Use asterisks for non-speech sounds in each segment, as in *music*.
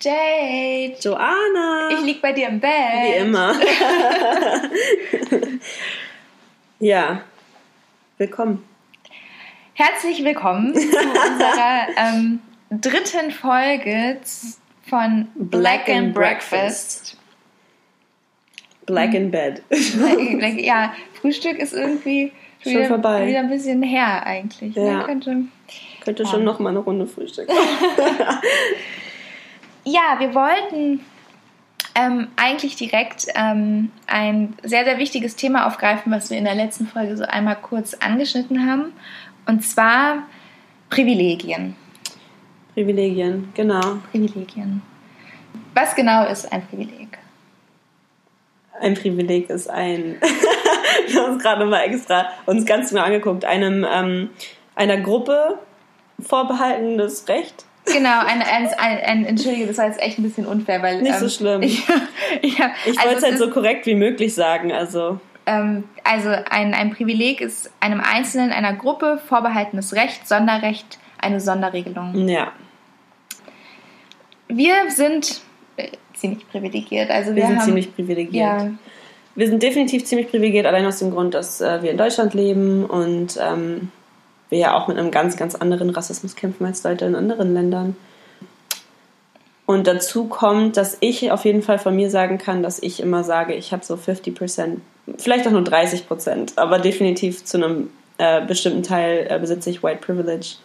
Jade. Joanna. Ich lieg bei dir im Bett. Wie immer. *laughs* ja. Willkommen. Herzlich willkommen zu *laughs* unserer ähm, dritten Folge von Black, Black and Breakfast. Black in Bed. ja, Frühstück ist irgendwie schon wieder, vorbei. wieder ein bisschen her eigentlich. Ne? Ja. Könnte, könnte schon noch mal eine Runde Frühstück. *laughs* ja, wir wollten ähm, eigentlich direkt ähm, ein sehr, sehr wichtiges Thema aufgreifen, was wir in der letzten Folge so einmal kurz angeschnitten haben. Und zwar Privilegien. Privilegien, genau. Privilegien. Was genau ist ein Privileg? Ein Privileg ist ein, *laughs* wir haben uns gerade mal extra uns ganz genau angeguckt, einem, ähm, einer Gruppe vorbehaltenes Recht. Genau, ein, ein, ein, ein, Entschuldige, das war jetzt echt ein bisschen unfair, weil. Nicht ähm, so schlimm. Ich, ich, *laughs* ja, ich wollte also es halt so korrekt wie möglich sagen, also. Ähm, also ein, ein Privileg ist einem Einzelnen, einer Gruppe vorbehaltenes Recht, Sonderrecht, eine Sonderregelung. Ja. Wir sind ziemlich privilegiert. Also wir, wir sind haben, ziemlich privilegiert. Ja. Wir sind definitiv ziemlich privilegiert, allein aus dem Grund, dass äh, wir in Deutschland leben und ähm, wir ja auch mit einem ganz, ganz anderen Rassismus kämpfen als Leute in anderen Ländern. Und dazu kommt, dass ich auf jeden Fall von mir sagen kann, dass ich immer sage, ich habe so 50 Prozent, vielleicht auch nur 30 Prozent, aber definitiv zu einem äh, bestimmten Teil äh, besitze ich White Privilege.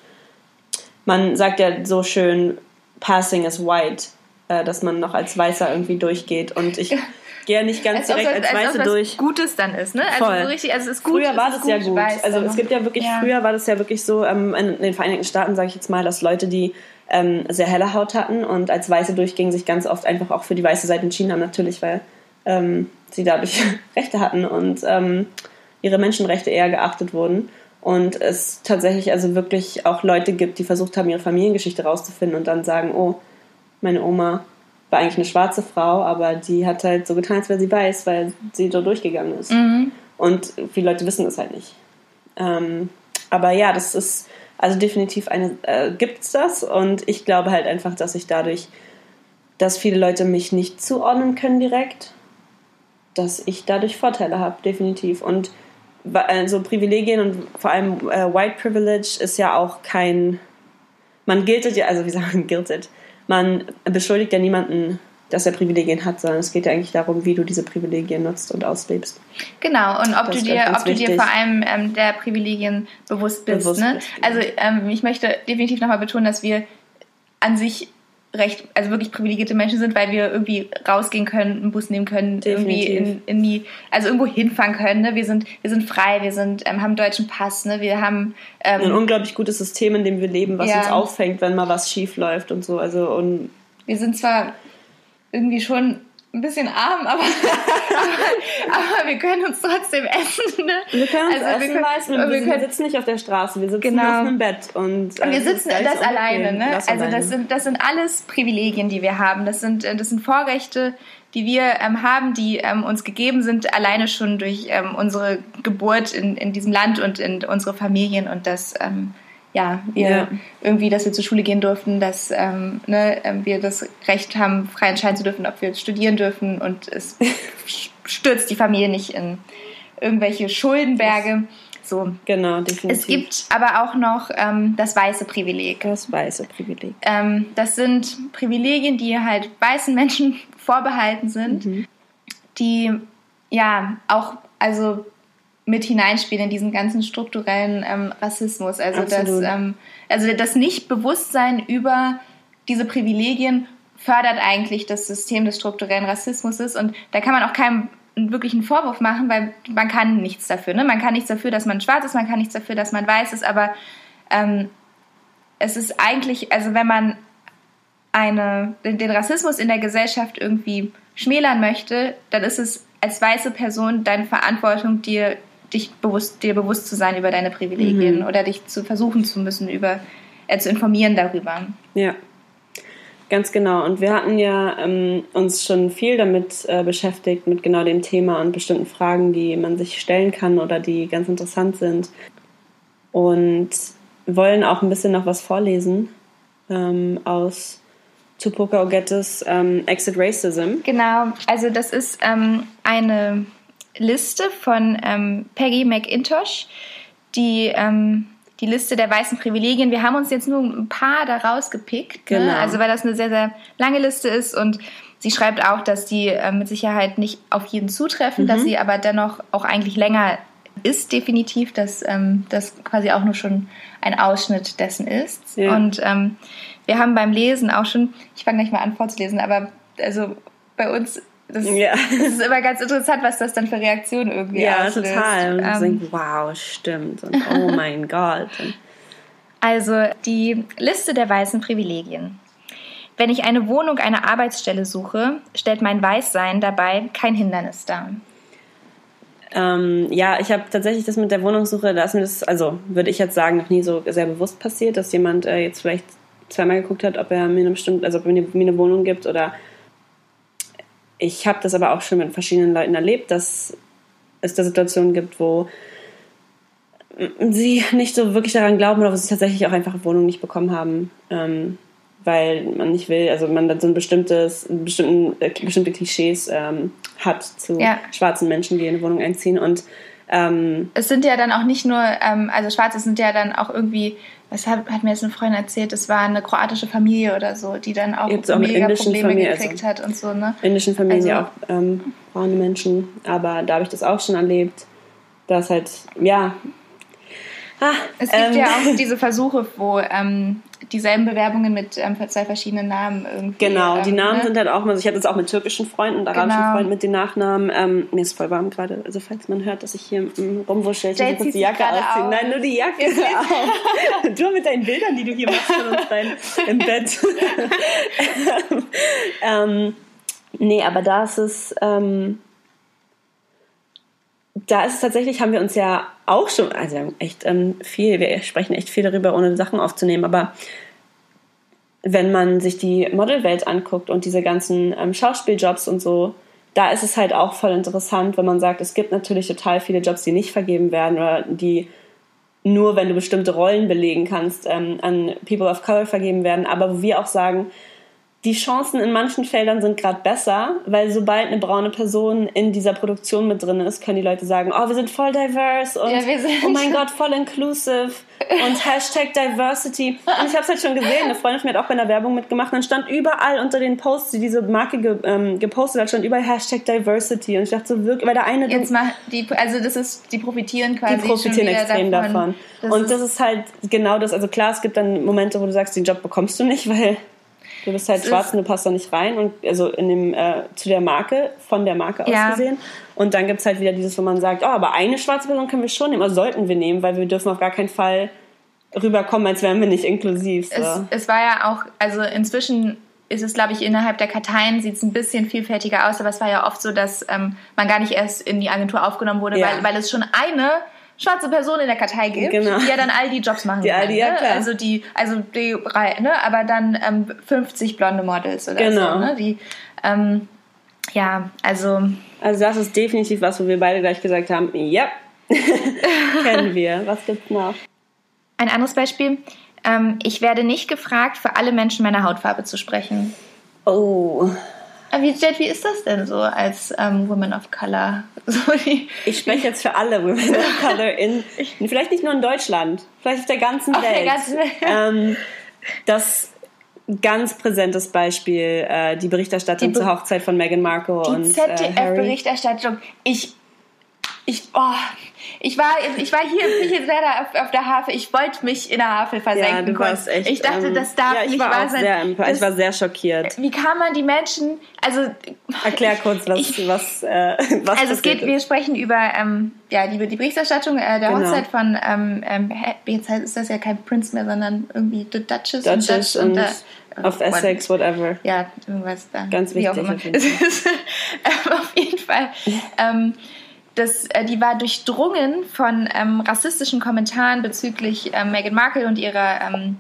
Man sagt ja so schön, passing is white äh, dass man noch als Weißer irgendwie durchgeht. Und ich *laughs* gehe ja nicht ganz als direkt als, als Weiße als durch. Gutes dann ist, ne? Also Voll. so richtig, also es ist gut. Früher war das gut, ja gut. Weiß, also es gibt ja wirklich, ja. früher war das ja wirklich so, ähm, in den Vereinigten Staaten sage ich jetzt mal, dass Leute, die ähm, sehr helle Haut hatten und als Weiße durchgingen, sich ganz oft einfach auch für die weiße Seite entschieden haben, natürlich, weil ähm, sie dadurch *laughs* Rechte hatten und ähm, ihre Menschenrechte eher geachtet wurden. Und es tatsächlich also wirklich auch Leute gibt, die versucht haben, ihre Familiengeschichte rauszufinden und dann sagen, oh, meine Oma war eigentlich eine schwarze Frau, aber die hat halt so getan, als wäre sie weiß, weil sie so durchgegangen ist. Mhm. Und viele Leute wissen das halt nicht. Ähm, aber ja, das ist also definitiv eine, äh, gibt es das und ich glaube halt einfach, dass ich dadurch, dass viele Leute mich nicht zuordnen können direkt, dass ich dadurch Vorteile habe, definitiv. Und also Privilegien und vor allem äh, White Privilege ist ja auch kein, man giltet ja, also wie sagt man giltet? Man beschuldigt ja niemanden, dass er Privilegien hat, sondern es geht ja eigentlich darum, wie du diese Privilegien nutzt und auslebst. Genau, und ob, du dir, ob du dir vor allem ähm, der Privilegien bewusst bist. Bewusst ne? bist. Also ähm, ich möchte definitiv nochmal betonen, dass wir an sich recht, also wirklich privilegierte Menschen sind, weil wir irgendwie rausgehen können, einen Bus nehmen können, Definitiv. irgendwie in, in die, also irgendwo hinfahren können. Ne? Wir sind, wir sind frei, wir sind, ähm, haben deutschen Pass, ne? wir haben ähm, ein unglaublich gutes System, in dem wir leben, was ja. uns auffängt, wenn mal was schief läuft und so. Also und wir sind zwar irgendwie schon ein bisschen arm, aber, *laughs* aber, wir können uns trotzdem essen. Ne? Wir können uns also essen wir leisten wir, wir können, sitzen nicht auf der Straße, wir sitzen genau. auf einem Bett. Und, äh, wir sitzen das, das alleine. Ne? Das also alleine. Das, sind, das sind alles Privilegien, die wir haben. Das sind, äh, das sind Vorrechte, die wir ähm, haben, die ähm, uns gegeben sind, alleine schon durch ähm, unsere Geburt in, in diesem Land und in unsere Familien. Und das ähm, ja, wir ja. irgendwie, dass wir zur Schule gehen durften, dass ähm, ne, ähm, wir das Recht haben, frei entscheiden zu dürfen, ob wir studieren dürfen und es *laughs* stürzt die Familie nicht in irgendwelche Schuldenberge. So. Genau, definitiv. Es gibt aber auch noch ähm, das weiße Privileg. Das weiße Privileg. Ähm, das sind Privilegien, die halt weißen Menschen *laughs* vorbehalten sind, mhm. die ja auch, also mit hineinspielen in diesen ganzen strukturellen ähm, Rassismus. Also das, ähm, also das Nichtbewusstsein über diese Privilegien fördert eigentlich das System des strukturellen Rassismus und da kann man auch keinem wirklich einen Vorwurf machen, weil man kann nichts dafür. Ne? Man kann nichts dafür, dass man schwarz ist, man kann nichts dafür, dass man weiß ist, aber ähm, es ist eigentlich, also wenn man eine, den, den Rassismus in der Gesellschaft irgendwie schmälern möchte, dann ist es als weiße Person deine Verantwortung, dir dich bewusst, dir bewusst zu sein über deine Privilegien mhm. oder dich zu versuchen zu müssen, über, äh, zu informieren darüber. Ja, ganz genau. Und wir hatten ja ähm, uns schon viel damit äh, beschäftigt, mit genau dem Thema und bestimmten Fragen, die man sich stellen kann oder die ganz interessant sind. Und wollen auch ein bisschen noch was vorlesen ähm, aus Tupoka Ogettes ähm, Exit Racism. Genau, also das ist ähm, eine Liste von ähm, Peggy McIntosh, die ähm, die Liste der weißen Privilegien. Wir haben uns jetzt nur ein paar daraus gepickt, ne? genau. ne? also weil das eine sehr, sehr lange Liste ist und sie schreibt auch, dass die äh, mit Sicherheit nicht auf jeden zutreffen, mhm. dass sie aber dennoch auch eigentlich länger ist, definitiv, dass ähm, das quasi auch nur schon ein Ausschnitt dessen ist. Ja. Und ähm, wir haben beim Lesen auch schon, ich fange gleich mal an vorzulesen, aber also bei uns das, ja. *laughs* das, ist immer ganz interessant, was das dann für Reaktionen irgendwie Ja, auslöst. total. Und ähm, denkt, wow, stimmt. Und oh *laughs* mein Gott. Also die Liste der weißen Privilegien. Wenn ich eine Wohnung, eine Arbeitsstelle suche, stellt mein Weißsein dabei kein Hindernis dar. Ähm, ja, ich habe tatsächlich das mit der Wohnungssuche, da ist mir das, also würde ich jetzt sagen, noch nie so sehr bewusst passiert, dass jemand äh, jetzt vielleicht zweimal geguckt hat, ob er mir eine bestimmte, also ob er mir eine Wohnung gibt oder ich habe das aber auch schon mit verschiedenen Leuten erlebt, dass es da Situationen gibt, wo sie nicht so wirklich daran glauben oder wo sie tatsächlich auch einfach eine Wohnung nicht bekommen haben, ähm, weil man nicht will, also man dann so ein bestimmtes, bestimmten, äh, bestimmte Klischees ähm, hat zu ja. schwarzen Menschen, die in eine Wohnung einziehen und ähm, es sind ja dann auch nicht nur, ähm, also Schwarze sind ja dann auch irgendwie was hat, hat mir jetzt eine Freundin erzählt, es war eine kroatische Familie oder so, die dann auch, auch mega Probleme Familie, gekriegt also hat und so, ne? Indischen Familie also, auch ähm, braune Menschen, aber da habe ich das auch schon erlebt, dass halt, ja. Ah, es gibt ähm, ja auch diese Versuche, wo ähm, dieselben Bewerbungen mit ähm, zwei verschiedenen Namen irgendwie. Genau, die ähm, Namen ne? sind halt auch, also ich hatte es auch mit türkischen Freunden und arabischen genau. Freunden mit den Nachnamen. Ähm, mir ist voll warm gerade, also falls man hört, dass ich hier mm, rumwuschel, ich muss die Jacke ausziehen. Nein, nur die Jacke *laughs* auf. *laughs* du mit deinen Bildern, die du hier machst von uns rein im Bett. *laughs* ähm, nee, aber da ist es, ähm, da ist es tatsächlich, haben wir uns ja auch schon, also echt ähm, viel, wir sprechen echt viel darüber, ohne Sachen aufzunehmen, aber wenn man sich die Modelwelt anguckt und diese ganzen ähm, Schauspieljobs und so, da ist es halt auch voll interessant, wenn man sagt, es gibt natürlich total viele Jobs, die nicht vergeben werden oder die nur, wenn du bestimmte Rollen belegen kannst, ähm, an People of Color vergeben werden, aber wo wir auch sagen, die Chancen in manchen Feldern sind gerade besser, weil sobald eine braune Person in dieser Produktion mit drin ist, können die Leute sagen, oh, wir sind voll diverse und ja, oh mein Gott, voll inclusive und *laughs* Hashtag Diversity. Und ich habe es halt schon gesehen, eine Freundin von mir hat auch bei einer Werbung mitgemacht, dann stand überall unter den Posts, die diese Marke ge, ähm, gepostet hat, stand überall Hashtag Diversity und ich dachte so wirklich, weil der eine... Jetzt mal, die, also das ist, die profitieren quasi Die profitieren extrem davon. davon. Das und das ist halt genau das, also klar, es gibt dann Momente, wo du sagst, den Job bekommst du nicht, *laughs* weil Du bist halt schwarz und du passt da nicht rein und also in dem äh, zu der Marke, von der Marke ja. aus gesehen. Und dann gibt es halt wieder dieses, wo man sagt, oh, aber eine schwarze Person können wir schon nehmen, oder sollten wir nehmen, weil wir dürfen auf gar keinen Fall rüberkommen, als wären wir nicht inklusiv. So. Es, es war ja auch, also inzwischen ist es, glaube ich, innerhalb der Karteien sieht es ein bisschen vielfältiger aus, aber es war ja oft so, dass ähm, man gar nicht erst in die Agentur aufgenommen wurde, ja. weil, weil es schon eine schwarze Person in der Kartei gibt, genau. die ja dann all die Jobs machen die, kann. Die, ja, ne? klar. Also die, also die, ne? aber dann ähm, 50 blonde Models oder genau. so, ne? Die, ähm, ja, also. Also das ist definitiv was, wo wir beide gleich gesagt haben, ja, *laughs* kennen wir. Was gibt's noch? Ein anderes Beispiel. Ähm, ich werde nicht gefragt, für alle Menschen meiner Hautfarbe zu sprechen. Oh, wie, Jet, wie ist das denn so als ähm, Woman of Color? *laughs* So ich spreche jetzt für alle Women of *laughs* Color in, vielleicht nicht nur in Deutschland, vielleicht auf der ganzen auf Welt. Der ganzen Welt. *laughs* Ähm, das ganz präsentes Beispiel, äh, die Berichterstattung die Be zur Hochzeit von Meghan Markle die und ZDF-Berichterstattung. Äh, ich, ich, oh, ich war, ich war hier, jetzt leider auf, auf der Havel. Ich wollte mich in der Havel versenken. Ja, du warst echt, ich dachte, ähm, das darf ja, nicht wahr sein. Sehr, das, ich war sehr schockiert. Wie kann man die Menschen, also erklär *laughs* kurz, was, ich, was, äh, was Also es geht, ist. wir sprechen über ähm, ja die, die Berichterstattung äh, der genau. Hochzeit von ähm, ähm, jetzt ist das ja kein Prince mehr, sondern irgendwie The Duchess, Duchess und, Dutch und, und of Essex, whatever. Ja, irgendwas da. Ganz wichtig. Auf auf jeden Fall *laughs* *laughs* ähm, das, äh, die war durchdrungen von ähm, rassistischen Kommentaren bezüglich ähm, Meghan Markle und ihrer, ähm,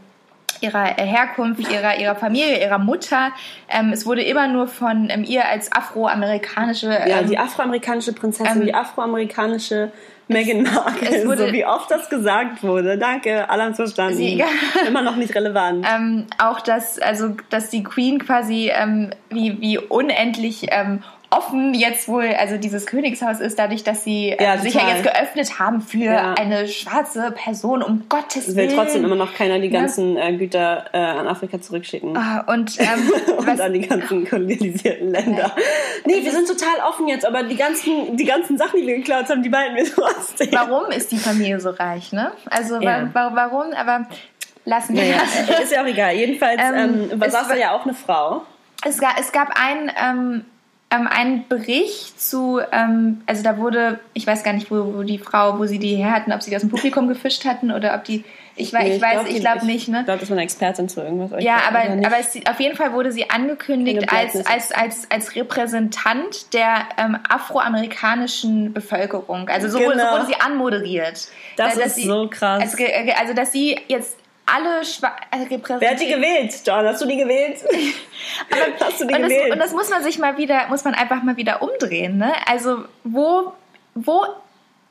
ihrer Herkunft, ihrer, ihrer Familie, ihrer Mutter. Ähm, es wurde immer nur von ähm, ihr als afroamerikanische. ja, ähm, die afroamerikanische Prinzessin, ähm, die afroamerikanische Meghan Markle, wurde, so wie oft das gesagt wurde. Danke, alle haben verstanden. Sie, *laughs* Immer noch nicht relevant. Ähm, auch, dass, also, dass die Queen quasi ähm, wie, wie unendlich ähm, offen jetzt wohl, also dieses Königshaus ist, dadurch, dass sie äh, ja, sich ja jetzt geöffnet haben für ja. eine schwarze Person, um Gottes Willen. Will trotzdem immer noch keiner die ganzen ja. äh, Güter äh, an Afrika zurückschicken. Ah, und, *laughs* ähm, und an die ganzen *laughs* kolonialisierten Länder. Nee, wir sind total offen jetzt, aber die ganzen, die ganzen Sachen, die wir geklaut haben, die behalten wir trotzdem. Warum ist die Familie so reich, ne? Also warum, aber lassen wir das. Ist ja auch egal. Jedenfalls ähm, ähm, war ja auch eine Frau. Es gab, es gab ein ähm, ähm, einen Bericht zu, ähm, also da wurde, ich weiß gar nicht, wo, wo, die Frau, wo sie die her hatten, ob sie die aus dem Publikum gefischt hatten oder ob die, ich, nee, ich, ich weiß, ich glaube nicht. Ne? Ich glaube, das war eine Expertin zu irgendwas. Ja, aber, aber es, auf jeden Fall wurde sie angekündigt als, als, als, als Repräsentant der ähm, afroamerikanischen Bevölkerung. Also so, genau. wurde, so wurde sie anmoderiert. Das äh, ist sie, so krass. Also, also, dass sie jetzt alle Schwa also repräsentiert. Wer hat die gewählt? John, hast du die gewählt? *laughs* Aber, *laughs* hast du die und gewählt? Das, und das muss man sich mal wieder, muss man einfach mal wieder umdrehen. Ne? Also wo, wo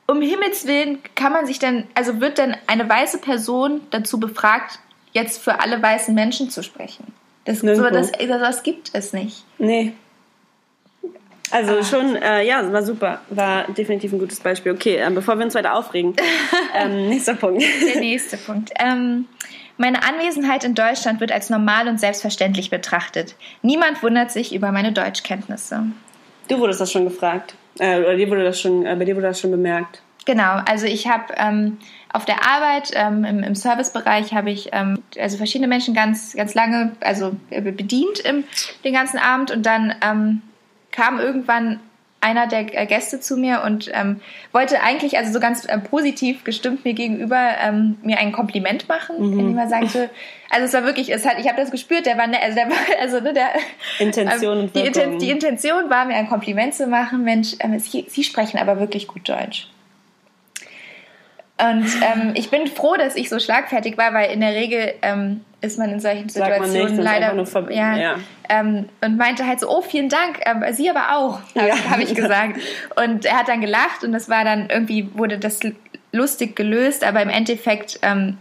um Himmels Willen kann man sich denn, also wird denn eine weiße Person dazu befragt, jetzt für alle weißen Menschen zu sprechen? Das, so, das, das, das gibt es nicht. Nee. Also ah. schon, äh, ja, war super. War definitiv ein gutes Beispiel. Okay, äh, bevor wir uns weiter aufregen. *laughs* ähm, nächster Punkt. Der nächste Punkt. Ähm, meine Anwesenheit in Deutschland wird als normal und selbstverständlich betrachtet. Niemand wundert sich über meine Deutschkenntnisse. Du wurdest das schon gefragt. Äh, oder dir wurde das schon, äh, bei dir wurde das schon bemerkt. Genau, also ich habe ähm, auf der Arbeit ähm, im, im Servicebereich habe ich ähm, also verschiedene Menschen ganz ganz lange also äh, bedient im, den ganzen Abend und dann ähm, kam irgendwann einer der äh, Gäste zu mir und ähm, wollte eigentlich, also so ganz äh, positiv gestimmt mir gegenüber, ähm, mir ein Kompliment machen, mhm. indem er sagte, also es war wirklich, es hat, ich habe das gespürt, der war, ne, also der war, *laughs* also ne, der Intention ähm, und die, Inten, die, Intention war mir ein Kompliment zu machen, Mensch, ähm, Sie, Sie sprechen aber wirklich gut Deutsch. Und ähm, ich bin froh, dass ich so schlagfertig war, weil in der Regel ähm, ist man in solchen Situationen nicht, leider ja, ja. Ähm, und meinte halt so oh vielen Dank ähm, Sie aber auch habe *laughs* ja. hab ich gesagt und er hat dann gelacht und das war dann irgendwie wurde das lustig gelöst aber im Endeffekt ähm,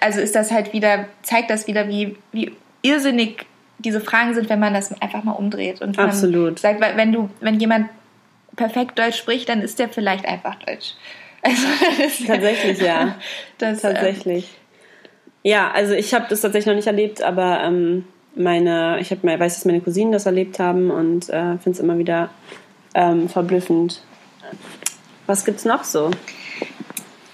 also ist das halt wieder zeigt das wieder wie wie irrsinnig diese Fragen sind wenn man das einfach mal umdreht und Absolut. sagt wenn du wenn jemand perfekt Deutsch spricht dann ist der vielleicht einfach Deutsch *laughs* also, Tatsächlich ja *laughs* das, ähm, Tatsächlich ja, also ich habe das tatsächlich noch nicht erlebt, aber ähm, meine, ich hab, weiß, dass meine Cousinen das erlebt haben und äh, finde es immer wieder ähm, verblüffend. Was gibt's noch so?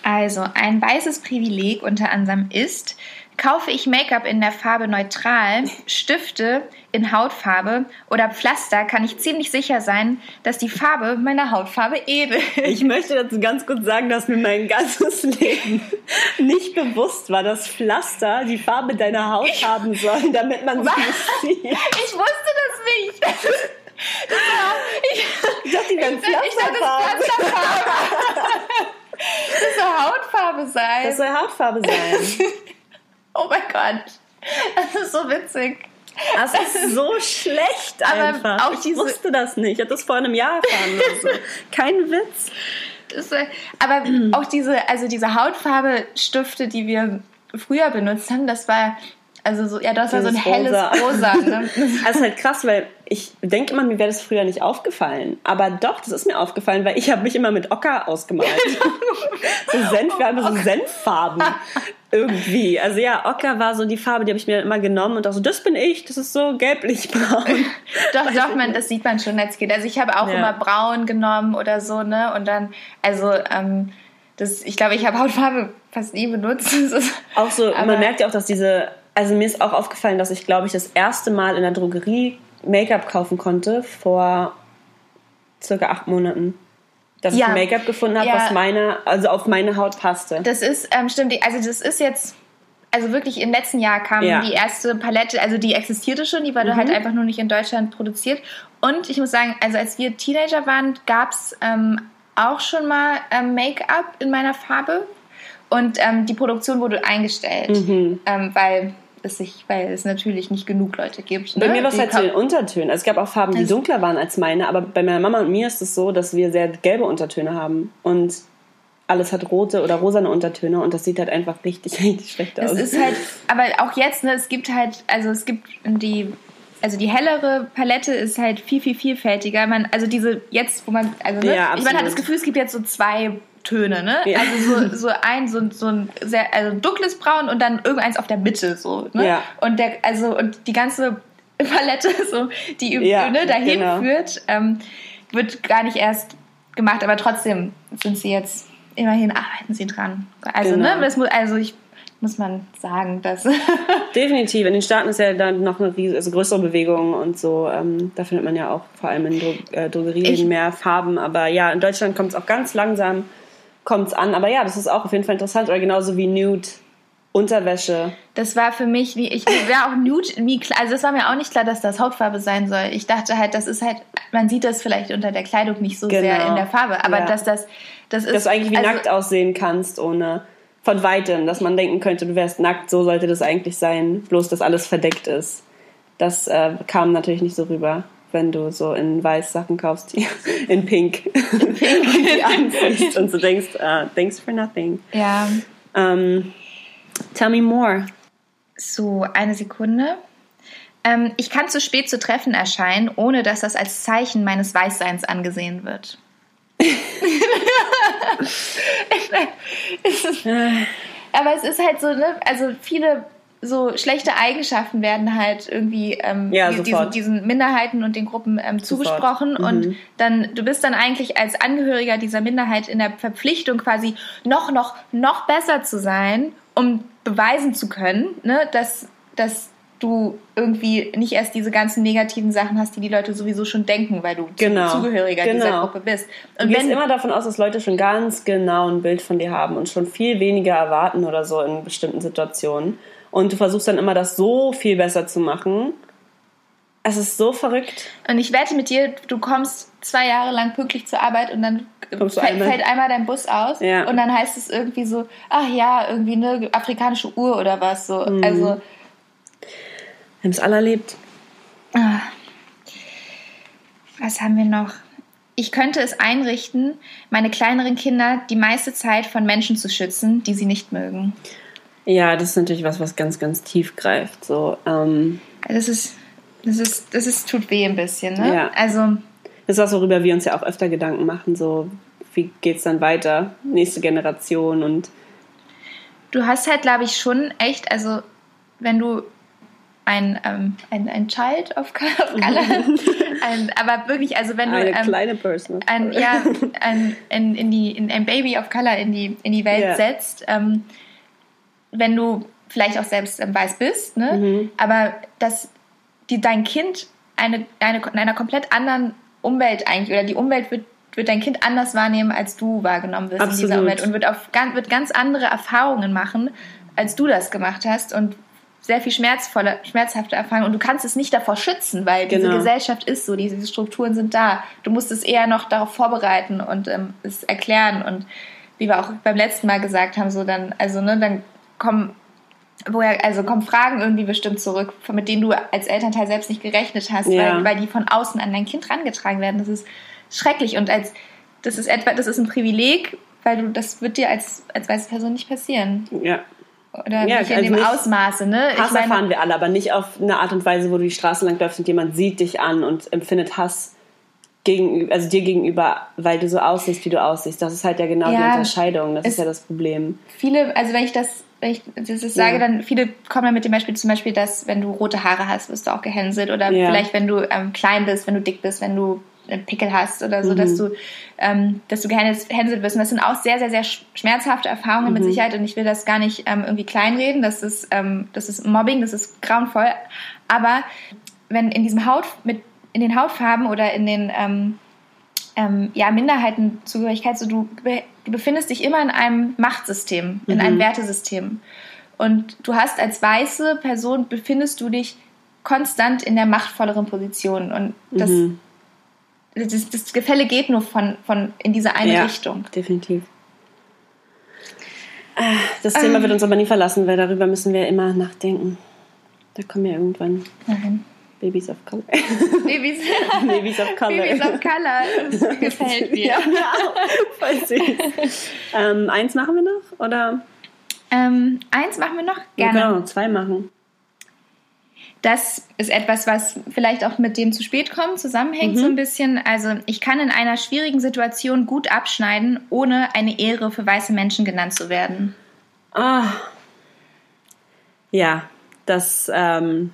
Also, ein weißes Privileg unter anderem ist, Kaufe ich Make-up in der Farbe neutral, Stifte in Hautfarbe oder Pflaster, kann ich ziemlich sicher sein, dass die Farbe meiner Hautfarbe edel ist. Ich möchte dazu ganz kurz sagen, dass mir mein ganzes Leben nicht bewusst war, dass Pflaster die Farbe deiner Haut ich, haben sollen, damit man sie nicht sieht. Ich wusste das nicht. Das das war, ich, ich dachte, die wären Pflasterfarbe. Das soll Hautfarbe sein. Das soll Hautfarbe sein. *laughs* Oh mein Gott. Das ist so witzig. Das ist so schlecht einfach. Auch ich wusste das nicht. Ich hatte das vor einem Jahr erfahren. So. *laughs* Kein Witz. Das, aber *clears throat* auch diese, also diese Hautfarbe-Stifte, die wir früher benutzt haben, das war also so, ja, das war so ein helles Rosa. Ne? *laughs* das ist halt krass, weil ich denke immer, mir wäre das früher nicht aufgefallen. Aber doch, das ist mir aufgefallen, weil ich habe mich immer mit Ocker ausgemalt. *laughs* so Senf, wir haben so Senffarben irgendwie. Also ja, Ocker war so die Farbe, die habe ich mir immer genommen und auch so, das bin ich, das ist so gelblich-braun. *laughs* doch, doch, man, das sieht man schon als Kind. Also ich habe auch ja. immer braun genommen oder so, ne? Und dann, also, ähm, das, ich glaube, ich habe Hautfarbe fast nie benutzt. *laughs* auch so, man merkt ja auch, dass diese also mir ist auch aufgefallen, dass ich, glaube ich, das erste Mal in der Drogerie Make-up kaufen konnte vor circa acht Monaten. Dass ja. ich Make-up gefunden habe, ja. was meine, also auf meine Haut passte. Das ist, ähm, stimmt, also das ist jetzt, also wirklich im letzten Jahr kam ja. die erste Palette, also die existierte schon, die war mhm. halt einfach nur nicht in Deutschland produziert. Und ich muss sagen, also als wir Teenager waren, gab es ähm, auch schon mal ähm, Make-up in meiner Farbe. Und ähm, die Produktion wurde eingestellt, mhm. ähm, weil es sich, weil es natürlich nicht genug Leute gibt. Ne? Bei mir war es halt zu den Untertönen. Also es gab auch Farben, die dunkler waren als meine, aber bei meiner Mama und mir ist es so, dass wir sehr gelbe Untertöne haben. Und alles hat rote oder rosane Untertöne und das sieht halt einfach richtig, *laughs* richtig schlecht aus. Es ist halt, aber auch jetzt, ne, es gibt halt, also es gibt die, also die hellere Palette ist halt viel, viel vielfältiger. Man, also diese, jetzt, wo man, also ne, ja, ich meine, hat das Gefühl, es gibt jetzt so zwei Töne, ne? Ja. Also so, so ein, so, so ein sehr, also dunkles Braun und dann irgendeins auf der Mitte, so, ne? Ja. Und der, also, und die ganze *laughs* Palette, so, die ja, ne, dahin genau. führt, ähm, wird gar nicht erst gemacht, aber trotzdem sind sie jetzt immerhin arbeiten sie dran. Also, ne, genau. ne, muss, also ich muss man sagen, dass. *laughs* Definitiv. In den Staaten ist ja dann noch eine riesige, also größere Bewegung und so. Ähm, da findet man ja auch vor allem in Dro äh, Drogerien mehr Farben. Aber ja, in Deutschland kommt es auch ganz langsam kommt's an. Aber ja, das ist auch auf jeden Fall interessant. Oder genauso wie Nude Unterwäsche. Das war für mich, wie ich wäre auch nude, nie klar, also es war mir auch nicht klar, dass das Hautfarbe sein soll. Ich dachte halt, das ist halt, man sieht das vielleicht unter der Kleidung nicht so genau. sehr in der Farbe, aber ja. dass das, das ist. Dass du eigentlich wie also, nackt aussehen kannst, ohne von weitem, dass man denken könnte, du wärst nackt, so sollte das eigentlich sein, bloß dass alles verdeckt ist. Das äh, kam natürlich nicht so rüber, wenn du so in weiß Sachen kaufst, die *laughs* in pink, in pink. *laughs* die anziehst und so denkst, uh, thanks for nothing. Ja. Um, Tell me more. So, eine Sekunde. Ähm, ich kann zu spät zu Treffen erscheinen, ohne dass das als Zeichen meines Weißseins angesehen wird. *laughs* Aber es ist halt so, ne? Also viele so schlechte Eigenschaften werden halt irgendwie ähm, ja, diesen, diesen, Minderheiten und den Gruppen ähm, zugesprochen mhm. und dann du bist dann eigentlich als Angehöriger dieser Minderheit in der Verpflichtung quasi noch noch noch besser zu sein um beweisen zu können, ne, dass, dass du irgendwie nicht erst diese ganzen negativen Sachen hast, die die Leute sowieso schon denken, weil du genau. Zugehöriger genau. dieser Gruppe bist. Und du gehst immer davon aus, dass Leute schon ganz genau ein Bild von dir haben und schon viel weniger erwarten oder so in bestimmten Situationen. Und du versuchst dann immer, das so viel besser zu machen. Es ist so verrückt. Und ich wette mit dir, du kommst zwei Jahre lang pünktlich zur Arbeit und dann fällt einmal? fällt einmal dein Bus aus ja. und dann heißt es irgendwie so, ach ja, irgendwie eine afrikanische Uhr oder was so. Mhm. Also wir haben es alle erlebt. Ah. Was haben wir noch? Ich könnte es einrichten, meine kleineren Kinder die meiste Zeit von Menschen zu schützen, die sie nicht mögen. Ja, das ist natürlich was, was ganz, ganz tief greift. So, ähm. das ist, das ist, das ist, tut weh ein bisschen, ne? Ja. Also das ist was, worüber wir uns ja auch öfter Gedanken machen, so wie geht es dann weiter, nächste Generation und Du hast halt, glaube ich, schon echt, also wenn du ein, ähm, ein, ein Child of Color, *laughs* ein, aber wirklich, also wenn du eine ähm, kleine Person, ein, ja, ein, in, in die, in ein Baby of Color in die, in die Welt yeah. setzt, ähm, wenn du vielleicht auch selbst ähm, weiß bist, ne? Mhm. aber dass die, dein Kind eine, eine, in einer komplett anderen Umwelt eigentlich oder die Umwelt wird, wird dein Kind anders wahrnehmen, als du wahrgenommen wirst Absolut. in dieser Umwelt und wird, auf, wird ganz andere Erfahrungen machen, als du das gemacht hast und sehr viel schmerzvolle, schmerzhafte Erfahrungen und du kannst es nicht davor schützen, weil genau. diese Gesellschaft ist so, diese Strukturen sind da. Du musst es eher noch darauf vorbereiten und ähm, es erklären und wie wir auch beim letzten Mal gesagt haben, so dann, also ne, dann kommen woher, also kommen Fragen irgendwie bestimmt zurück, mit denen du als Elternteil selbst nicht gerechnet hast, ja. weil, weil die von außen an dein Kind rangetragen werden. Das ist schrecklich und als das ist etwa, das ist ein Privileg, weil du, das wird dir als, als weiße Person nicht passieren. Ja. Oder ja, nicht in also dem Ausmaße, ne? Hass ich mein, erfahren wir alle, aber nicht auf eine Art und Weise, wo du die Straße lang läufst und jemand sieht dich an und empfindet Hass gegen, also dir gegenüber, weil du so aussiehst, wie du aussiehst. Das ist halt ja genau ja, die Unterscheidung. Das ist ja das Problem. Viele, also wenn ich das wenn ich das sage, ja. dann viele kommen dann mit dem Beispiel zum Beispiel, dass wenn du rote Haare hast, wirst du auch gehänselt oder ja. vielleicht wenn du ähm, klein bist, wenn du dick bist, wenn du einen Pickel hast oder so, mhm. dass du, ähm, dass du gehänselt wirst. Und das sind auch sehr, sehr, sehr schmerzhafte Erfahrungen mhm. mit Sicherheit und ich will das gar nicht ähm, irgendwie kleinreden. Das ist, ähm, das ist Mobbing, das ist grauenvoll. Aber wenn in diesem Haut, mit, in den Hautfarben oder in den ähm, ja, Minderheitenzugehörigkeit, so du, du befindest dich immer in einem Machtsystem, in mhm. einem Wertesystem. Und du hast als weiße Person, befindest du dich konstant in der machtvolleren Position. Und das, mhm. das, das, Gefälle geht nur von, von in diese eine ja, Richtung. Definitiv. Ah, das Thema ähm, wird uns aber nie verlassen, weil darüber müssen wir immer nachdenken. Da kommen wir irgendwann. Nein. Babies of Color. *laughs* Babys, Babys of Color. Babys of Color. Das *laughs* gefällt mir. Ja, voll süß. ähm, eins machen wir noch, oder? Ähm, eins machen wir noch? Gerne. Auch zwei machen. Das ist etwas, was vielleicht auch mit dem zu spät kommen zusammenhängt mhm. so ein bisschen. Also ich kann in einer schwierigen Situation gut abschneiden, ohne eine Ehre für weiße Menschen genannt zu werden. Ah. Ja, das ähm,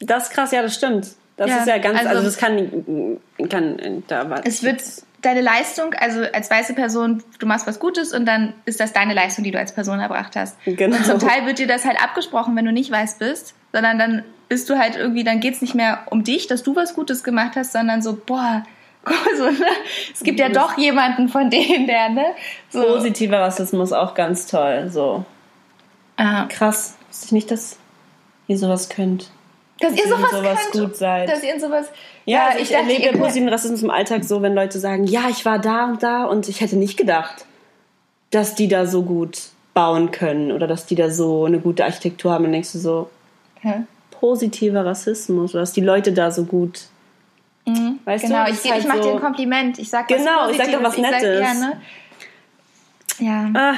Das ist krass, ja, das stimmt. Das ja, ist ja ganz, also, also das kann, kann da was. Es wird deine Leistung, also als weiße Person, du machst was Gutes und dann ist das deine Leistung, die du als Person erbracht hast. Genau. Und zum Teil wird dir das halt abgesprochen, wenn du nicht weiß bist, sondern dann bist du halt irgendwie, dann geht es nicht mehr um dich, dass du was Gutes gemacht hast, sondern so, boah, *laughs* so, ne? es gibt ja doch jemanden von denen, der, ne? So. Positiver Rassismus auch ganz toll, so. Aha. Krass, wusste ich nicht, dass ihr sowas könnt. Dass ihr sowas, sowas könnt, gut seid. Dass ihr in sowas. Ja, ja also ich, ich erlebe positiven Rassismus im Alltag so, wenn Leute sagen, ja, ich war da und da und ich hätte nicht gedacht, dass die da so gut bauen können oder dass die da so eine gute Architektur haben. Und denkst du so, Hä? positiver Rassismus oder dass die Leute da so gut. Mhm. Weißt genau, du? ich, halt ich mache so, dir ein Kompliment. Ich sag genau, ich sag doch was Nettes. Sag, ja, ne? ja. Ah.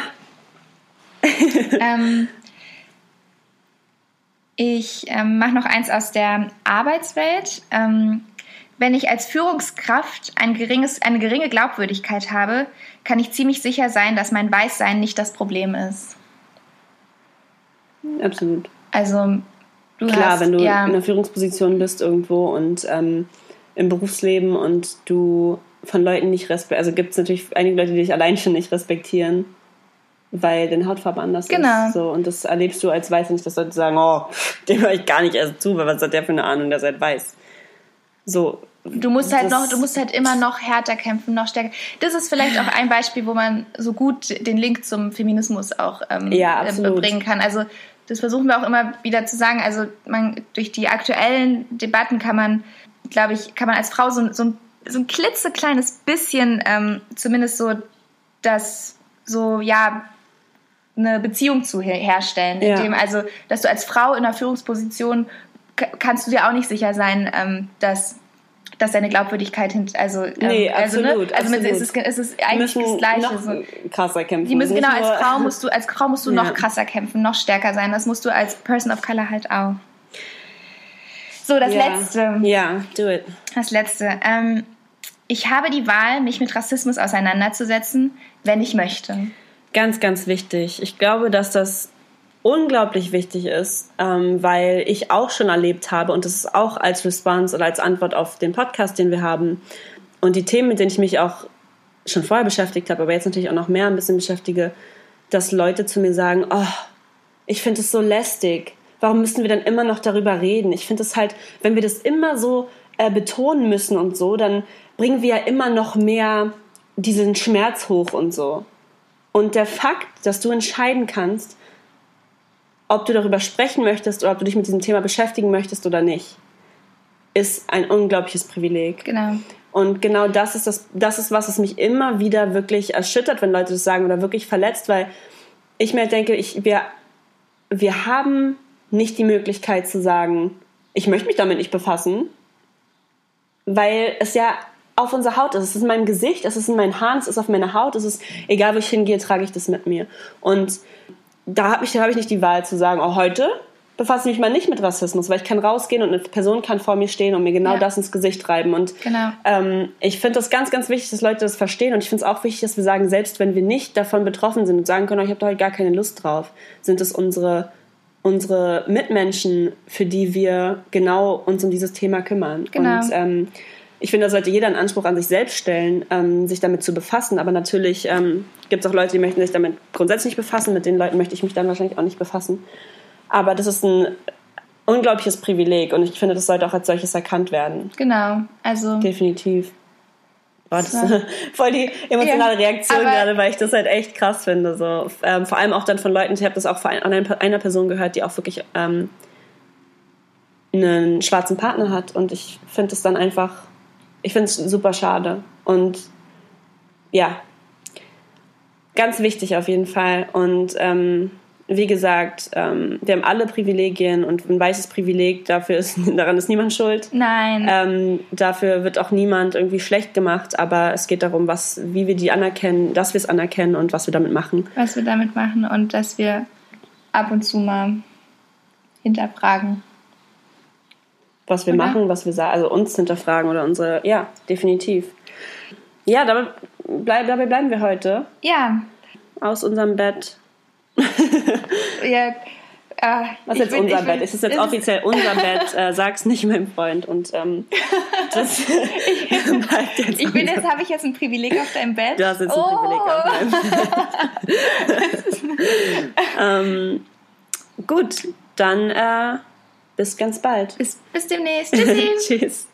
ähm, *laughs* ich ähm, mache noch eins aus der Arbeitswelt. Ähm, wenn ich als Führungskraft ein geringes, eine geringe Glaubwürdigkeit habe, kann ich ziemlich sicher sein, dass mein Weißsein nicht das Problem ist. Absolut. Also du Klar, hast, wenn du ja, in einer Führungsposition bist irgendwo und ähm, im Berufsleben und du von Leuten nicht respektierst, also gibt es natürlich einige Leute, die dich allein schon nicht respektieren weil deine Hautfarbe anders genau. ist. So, und das erlebst du als Weiß nicht, dass Leute sagen, oh, *laughs* dem höre ich gar nicht erst zu, weil was hat der für eine Ahnung, der seid weiß. So. Du musst halt noch, du musst halt immer noch härter kämpfen, noch stärker. Das ist vielleicht auch ein Beispiel, wo man so gut den Link zum Feminismus auch ähm, ja, äh, bringen kann. Also das versuchen wir auch immer wieder zu sagen. Also man durch die aktuellen Debatten kann man, glaube ich, kann man als Frau so, so, ein, so ein klitzekleines bisschen ähm, zumindest so das so ja eine Beziehung zu herstellen. Ja. Indem, also, dass du als Frau in einer Führungsposition kannst du dir auch nicht sicher sein, ähm, dass dass deine Glaubwürdigkeit hinter, also, ähm, nee, also, ne? absolut, also, ne? also absolut. Es, ist, es ist eigentlich das Gleiche. Noch so. krasser kämpfen. Die müssen, genau, als Frau *laughs* musst du, als Frau musst du ja. noch krasser kämpfen, noch stärker sein. Das musst du als Person of Color halt auch. So, das ja. letzte. Ja, do it. Das letzte. Ähm, ich habe die Wahl, mich mit Rassismus auseinanderzusetzen, wenn ich möchte. Ganz, ganz wichtig. Ich glaube, dass das unglaublich wichtig ist, ähm, weil ich auch schon erlebt habe und das ist auch als Response oder als Antwort auf den Podcast, den wir haben und die Themen, mit denen ich mich auch schon vorher beschäftigt habe, aber jetzt natürlich auch noch mehr ein bisschen beschäftige, dass Leute zu mir sagen, oh, ich finde es so lästig. Warum müssen wir dann immer noch darüber reden? Ich finde es halt, wenn wir das immer so äh, betonen müssen und so, dann bringen wir ja immer noch mehr diesen Schmerz hoch und so. Und der Fakt, dass du entscheiden kannst, ob du darüber sprechen möchtest oder ob du dich mit diesem Thema beschäftigen möchtest oder nicht, ist ein unglaubliches Privileg. Genau. Und genau das ist das, das ist, was es mich immer wieder wirklich erschüttert, wenn Leute das sagen oder wirklich verletzt, weil ich mir denke, ich, wir, wir haben nicht die Möglichkeit zu sagen, ich möchte mich damit nicht befassen, weil es ja auf unserer Haut ist. Es ist in meinem Gesicht, es ist in meinen Haaren, es ist auf meiner Haut, es ist, egal wo ich hingehe, trage ich das mit mir. Und da habe ich, hab ich nicht die Wahl zu sagen, oh, heute befasse ich mich mal nicht mit Rassismus, weil ich kann rausgehen und eine Person kann vor mir stehen und mir genau ja. das ins Gesicht reiben. Und genau. ähm, ich finde das ganz, ganz wichtig, dass Leute das verstehen. Und ich finde es auch wichtig, dass wir sagen, selbst wenn wir nicht davon betroffen sind und sagen können, oh, ich habe da heute gar keine Lust drauf, sind es unsere unsere Mitmenschen, für die wir genau uns um dieses Thema kümmern. Genau. Und ähm, ich finde, da sollte jeder einen Anspruch an sich selbst stellen, ähm, sich damit zu befassen. Aber natürlich ähm, gibt es auch Leute, die möchten sich damit grundsätzlich nicht befassen. Mit den Leuten möchte ich mich dann wahrscheinlich auch nicht befassen. Aber das ist ein unglaubliches Privileg und ich finde, das sollte auch als solches erkannt werden. Genau, also. Definitiv. Boah, das ist *laughs* voll die emotionale ja, Reaktion gerade, weil ich das halt echt krass finde. So. Ähm, vor allem auch dann von Leuten, ich habe das auch von einer Person gehört, die auch wirklich ähm, einen schwarzen Partner hat und ich finde es dann einfach ich finde es super schade. Und ja, ganz wichtig auf jeden Fall. Und ähm, wie gesagt, ähm, wir haben alle Privilegien und ein weißes Privileg, dafür ist, *laughs* daran ist niemand schuld. Nein. Ähm, dafür wird auch niemand irgendwie schlecht gemacht, aber es geht darum, was, wie wir die anerkennen, dass wir es anerkennen und was wir damit machen. Was wir damit machen und dass wir ab und zu mal hinterfragen. Was wir oder? machen, was wir sagen, also uns hinterfragen oder unsere, ja, definitiv. Ja, dabei, bleib, dabei bleiben wir heute. Ja. Aus unserem Bett *laughs* ja, äh, Was ist jetzt unser Bett? Ist es jetzt offiziell unser *laughs* Bett? Äh, sag's nicht meinem Freund. Und ähm, das *laughs* ich, jetzt ich bin jetzt, habe ich jetzt ein Privileg auf deinem Bett? Du hast jetzt ein oh. Privileg auf meinem Bett. ähm, gut, dann äh, bis ganz bald. Bis, bis demnächst. Tschüssi. *laughs* Tschüss.